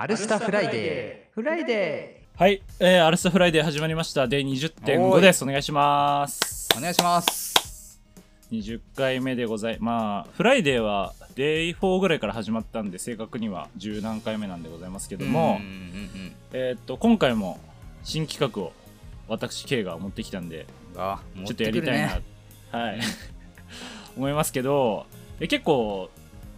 アルスタフライデー。フライデはい、えー、アルスタフライデー始まりました。 Day 20.5です。お願いします。ーお願いします。20回目でございまあ、フライデーは Day 4ぐらいから始まったんで、正確には10何回目なんでございますけどもうん、うんうんえーっと、今回も新企画を私、K が持ってきたんで、うんあちょっとやりたいな、はい、思いますけど、え結構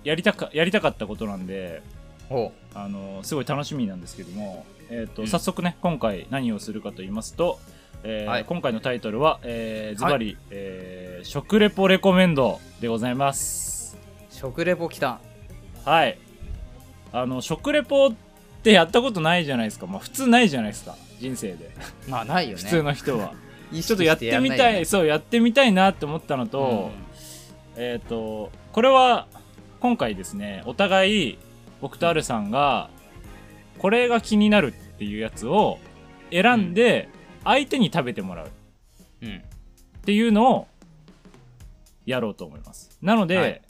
やりたか、やりたかったことなんで、くるねあのすごい楽しみなんですけども、えーとうん。早速ね今回何をするかと言いますと、えーはい。今回のタイトルは、えー、ズバリ、えー食レポレコメンドでございます。お食レポきた。はい。あの食レポってやったことないじゃないですか。まあ普通ないじゃないですか。人生で、まあないよね。普通の人は。ちょっとやってみたいねそうやってみたいなって思ったのと、えっ、とこれは今回ですねお互い僕とアルさんがこれが気になるっていうやつを選んで相手に食べてもらう。っていうのをやろうと思います。なので、はい。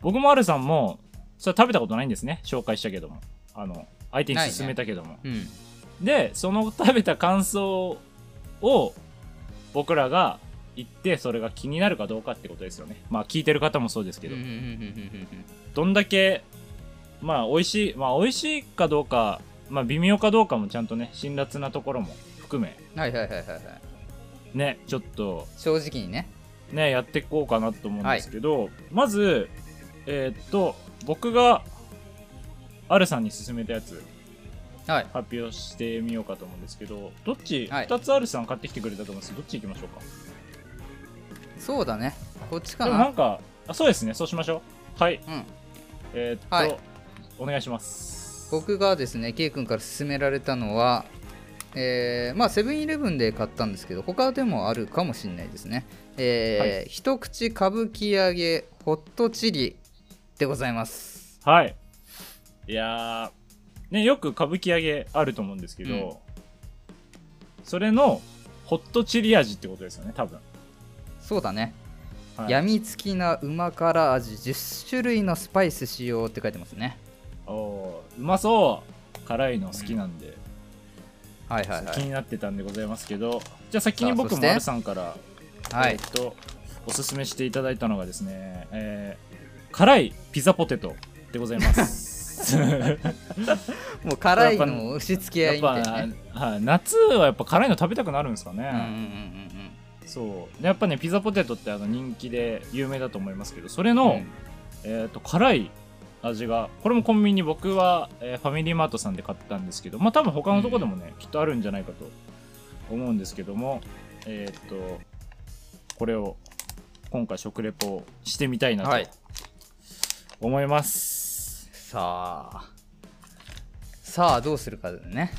僕もアルさんもそれ食べたことないんですね。紹介したけども。あの相手に勧めたけども、うん。でその食べた感想を僕らが言ってそれが気になるかどうかってことですよね。まあ聞いてる方もそうですけど、どんだけまあ美味しいまあ美味しいかどうかまあ微妙かどうかもちゃんとね辛辣なところも含め。うんはいはいはいはいはい。ねちょっと正直にね。ねやっていこうかなと思うんですけど、まずえーっと僕がアルさんに勧めたやつはい。発表してみようかと思うんですけどどっち、はい。2つアルさん買ってきてくれたと思うんです？けどどっち行きましょうか？そうだね。こっちかでもななんかあそうですね。そうしましょう。はい。うん。えーっと、はいお願いします。僕がですね K 君から勧められたのはえーまあセブンイレブンで買ったんですけど他でもあるかもしれないですね。えー一口歌舞伎揚げホットチリでございます。はい。いやーねよく歌舞伎揚げあると思うんですけど、うん。それのホットチリ味ってことですよね多分、そうだね、はい、やみつきなうま辛味10種類のスパイス使用って書いてますねおーうまそう。辛いの好きなんで、はいはいはい。気になってたんでございますけど。じゃあ先に僕さあそしてもアルさんからはい。えーっとおすすめしていただいたのがですね、えー辛いピザポテトでございます。もう辛いの押し付け合いやっぱ、みたいなね。はい、夏はやっぱ辛いの食べたくなるんですかね、うんうんうんうんそう。でやっぱねピザポテトってあの人気で有名だと思いますけどそれの、うん。えー、と辛い味が。これもコンビニ僕は、えーファミリーマートさんで買ったんですけどまあ多分他のとこでもね、きっとあるんじゃないかと思うんですけどもえっ、とこれを今回食レポしてみたいなとはい。思います。さあ。さあどうするかだよね。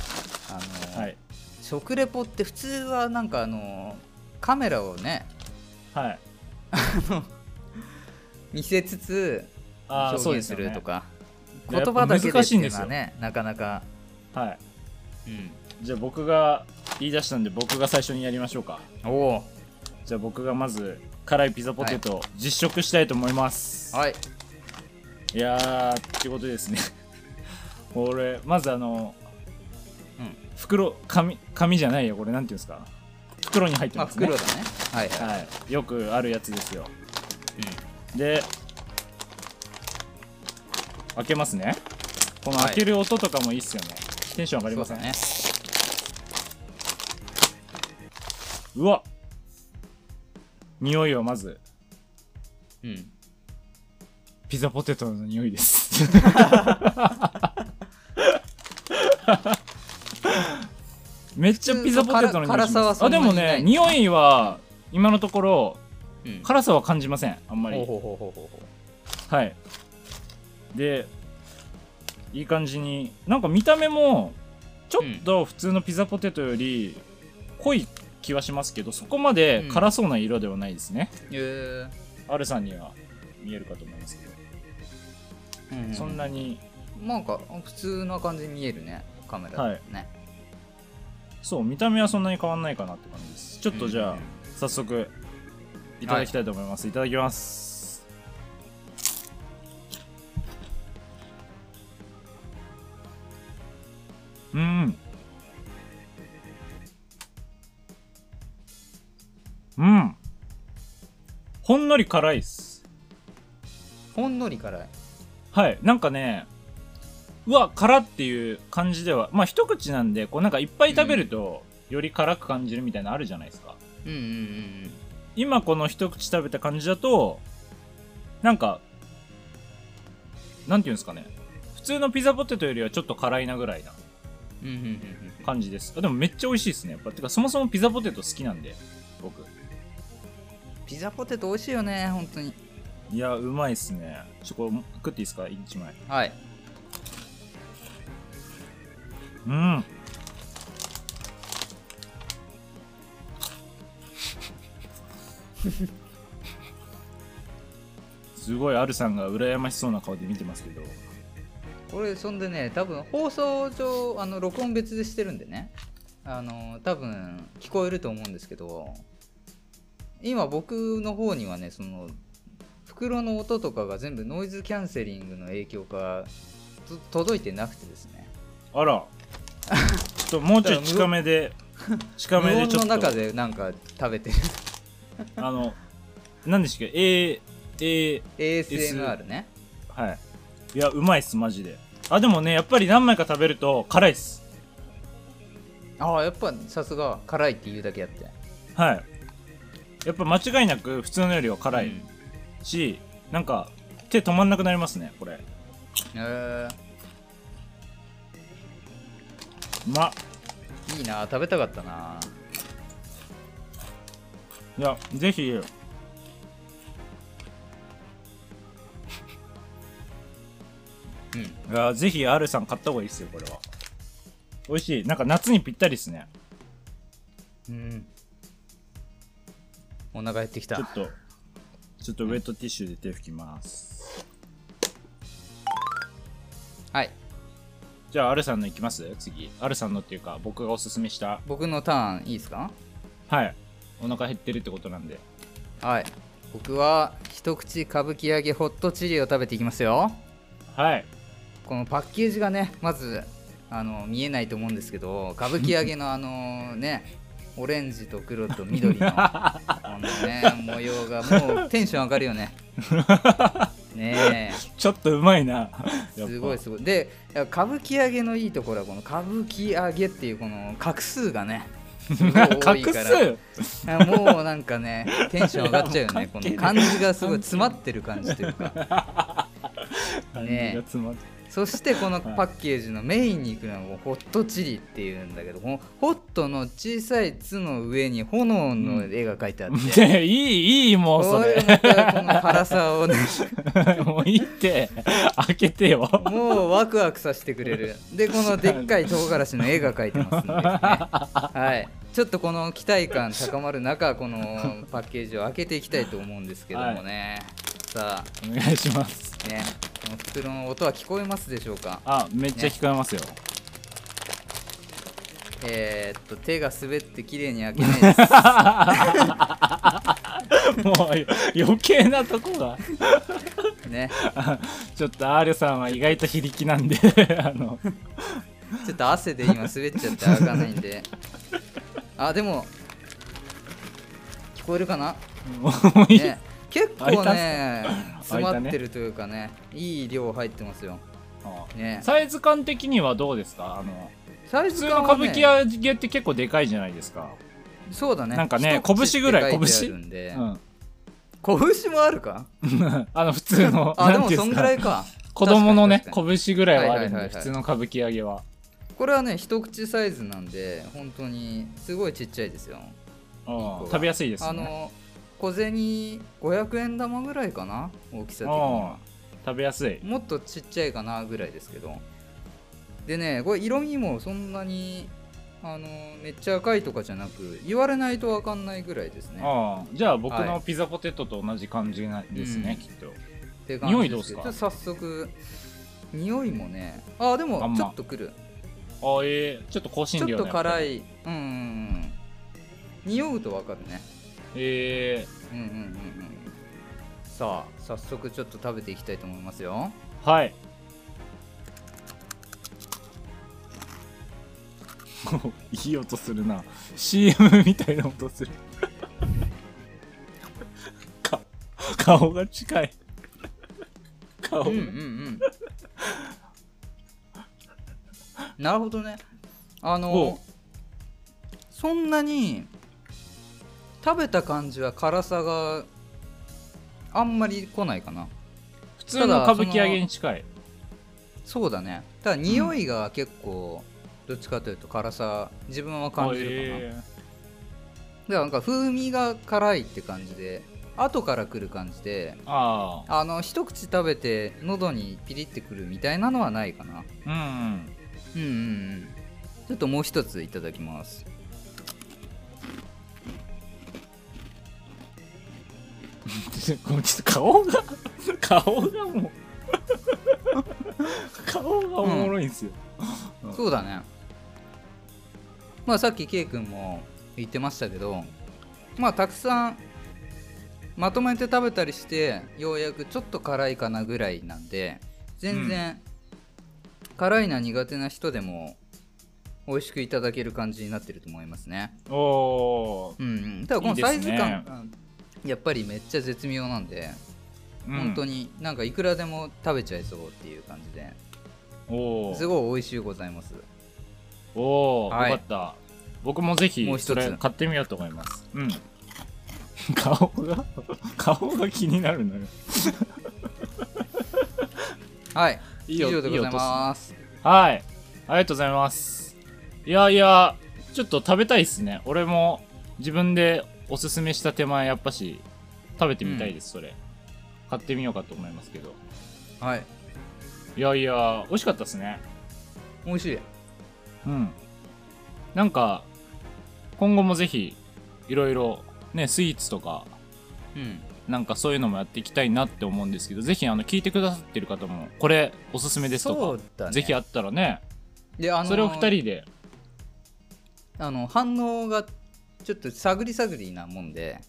あの、はい。食レポって普通はなんかあのカメラをねはい。見せつつ表現でするとか、いや言葉だけでっていう難しいんですよ。のはねなかなか、はい。うん、じゃあ僕が言い出したんで僕が最初にやりましょうか。おお。じゃあ僕がまず辛いピザポテトを実食したいと思います、はい。いやーってことでですね。これまずあの、うん。袋紙紙じゃないよこれなんていうんですか？袋に入ってますね、袋だね。はい。はい、はい、よくあるやつですよ。で開けますね。このはい。開ける音とかもいいっすよね、テンション上がりません？そうだねうわ。匂いはまず。うん。ピザポテトの匂いです。めっちゃピザポテトの匂いします。あでもね匂いは今のところうん。辛さは感じません。あんまり。ほうほうほうほうほうほはいでいい感じになんか見た目もちょっと普通のピザポテトより濃い気はしますけどそこまで辛そうな色ではないですね、うへアルさんには見えるかと思いますけど、え、うそんなに。なんか普通な感じに見えるねカメラ。だとね、そう見た目はそんなに変わんないかなって感じです。ちょっとじゃあ、うん早速いただきたいと思います、い、ただきますうん。うん。ほんのり辛いっす。ほんのり辛い。はい。なんかねうわ辛っていう感じではまあ一口なんでこうなんかいっぱい食べると、より辛く感じるみたいなのあるじゃないですか。うんうんうん。今この一口食べた感じだとなんかなんていうんですかね。普通のピザポテトよりはちょっと辛いなぐらいな感じです。あでもめっちゃ美味しいですねやっぱ。てかそもそもピザポテト好きなんで僕。ピザポテト美味しいよね本当に。いやうまいっすね。ちょこれ食っていいですか？1枚。はい。うん。すごいアルさんが羨ましそうな顔で見てますけどこれそんでね多分放送上あの録音別でしてるんでね。あの多分聞こえると思うんですけど今僕の方にはねその袋の音とかが全部ノイズキャンセリングの影響かと届いてなくてですね。あら。ちょっともうちょい近めで近め無でちょっと。音の中でなんか食べてる。あの何でしたっけ？A A ASMR ね。はいいやうまいっすマジで。あでもねやっぱり何枚か食べると辛いっす。ああやっぱさすが辛いって言うだけやって。はい。やっぱ間違いなく普通のよりは辛い。うんし、なんか手止まんなくなりますねこれ。えー。うま。っいいな食べたかったな。いやぜひうん。いやぜひ R さん買った方がいいっすよこれは。美味しい。なんか夏にぴったりっすね。うん。お腹減ってきた。ちょっとちょっとウェットティッシュで手拭きます。はい。じゃあ R さんのいきます？次。R さんのっていうか僕がおすすめした。僕のターンいいですか？はい。お腹減ってるってことなんで。はい。僕は一口歌舞伎揚げホットチリを食べていきますよ。はいこのパッケージがねまずあの見えないと思うんですけど歌舞伎揚げの あのねオレンジと黒と緑のあのね 模様がもうテンション上がるよね。ねちょっとうまいな。すごいすごい。で歌舞伎揚げのいいところはこの歌舞伎揚げっていうこの画数がねすごい多い画から。もうなんかねテンション上がっちゃうよね。このもう関係漢字がすごい詰まってる感じというか。感じねが詰まってそしてこのパッケージのメインに行くのはホットチリっていうんだけどこのホットの小さい「つ」の上に炎の絵が描いてあって、で いいいいもうそこれこの辛さをね。もういいって。開けてよ。もうワクワクさせてくれる。でこのでっかい唐辛子の絵が描いてますんで、ね、はい。ちょっとこの期待感高まる中このパッケージを開けていきたいと思うんですけどもね、さお願いします。あねこの袋の音は聞こえますでしょうか？あめっちゃ聞こえますよ、えー、っと手が滑って綺麗に開けないです。もう余計なとこが。ね。ちょっと R さんは意外と非力なんで あの。ちょっと汗で今滑っちゃって開かないんで。あでも聞こえるかな？もういい、ね結構ね 詰まってるというかねいい量入ってますよ。ね。サイズ感的にはどうですか？あのサイ普通の歌舞伎揚げって結構でかいじゃないですか、そうだね。なんかね拳ぐらいって書てあるんで。うん、拳もあるか？あの普通のあでもそんぐらいか。子供のね拳ぐらいはあるんで普通の歌舞伎揚げは。これはね一口サイズなんで本当にすごいちっちゃいですよ。食べやすいですね。あの小銭500円玉ぐらいかな大きさ的に。は食べやすい。もっとちっちゃいかなぐらいですけど。でねこれ色味もそんなにあのめっちゃ赤いとかじゃなく言われないと分かんないぐらいですね。ああじゃあ僕はい。のピザポテトと同じ感じなですね、うん。きっと。って感じ匂いどうすか？早速匂いもねあでもあんまちょっとくる。あえー、ちょっと香辛料ちょっと辛い。いうんうんうん。匂うと分かるねえうんうんうんうん。さあ早速ちょっと食べていきたいと思いますよ。ー、はい。いい音するな。CM みたいな音する。か顔が近い。顔。が、うんうんうん。なるほどね。あおのそんなに食べた感じは辛さがあんまり来ないかな。普通の歌舞伎揚げに近い。そうだね。ただ匂いが結構どっちかというと辛さ自分は感じるかな、へだからなんか風味が辛いって感じで後から来る感じでああの一口食べて喉にピリってくるみたいなのはないかな。うんうん。うんうんうん。ちょっともう一ついただきますごめんちょっと顔が顔がもう 顔がおもろいんですよ、そうだね。まあさっき K 君も言ってましたけどまあたくさんまとめて食べたりしてようやくちょっと辛いかなぐらいなんで全然、辛いの苦手な人でも美味しくいただける感じになってると思いますね。おおうんうん。ただこのサイズ感がやっぱりめっちゃ絶妙なんで、ー、本当にになんかいくらでも食べちゃいそうっていう感じで。おすごい美味しゅうございます。おお、はい。よかった。僕もぜひもう一つ。それ買ってみようと思います。うん。顔が顔が気になるのよ。はい。以いいよ上でございます。はい。ありがとうございます。いやいやちょっと食べたいっすね。俺も自分でおすすめした手前やっぱし食べてみたいです、それ。買ってみようかと思いますけど。はい。いやいや美味しかったですね。美味しい。うん。なんか今後もぜひいろいろねスイーツとかうん。なんかそういうのもやっていきたいなって思うんですけどぜひあの聞いてくださってる方もこれおすすめですとか、ね。ぜひあったらね。であのそれを2人で。あの反応がちょっと探り探りなもんで、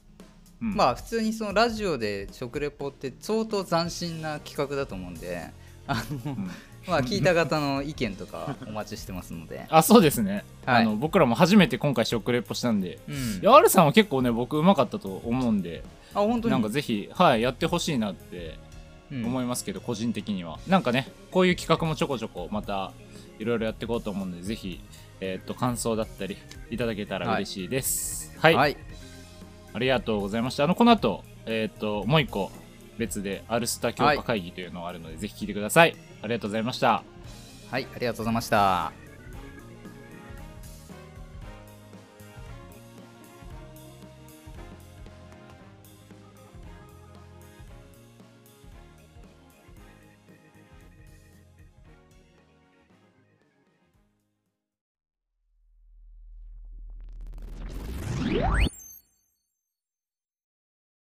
うん。まあ普通にそのラジオで食レポって相当斬新な企画だと思うんであの、ん。まあ聞いた方の意見とかお待ちしてますので。あそうですね、あはい。の僕らも初めて今回食レポしたんでうん。いや R さんは結構ね僕うまかったと思うんであ本当に？なんかぜひはいやってほしいなってうん。思いますけど、個人的には。なんかねこういう企画もちょこちょこまたいろいろやっていこうと思うのでぜひえーっと感想だったりいただけたら嬉しいです。はい、はい。ありがとうございました。あのこの後えーっともう一個別でアルスタ強化会議というのがあるので、ぜひ聞いてください。ありがとうございました。はいありがとうございました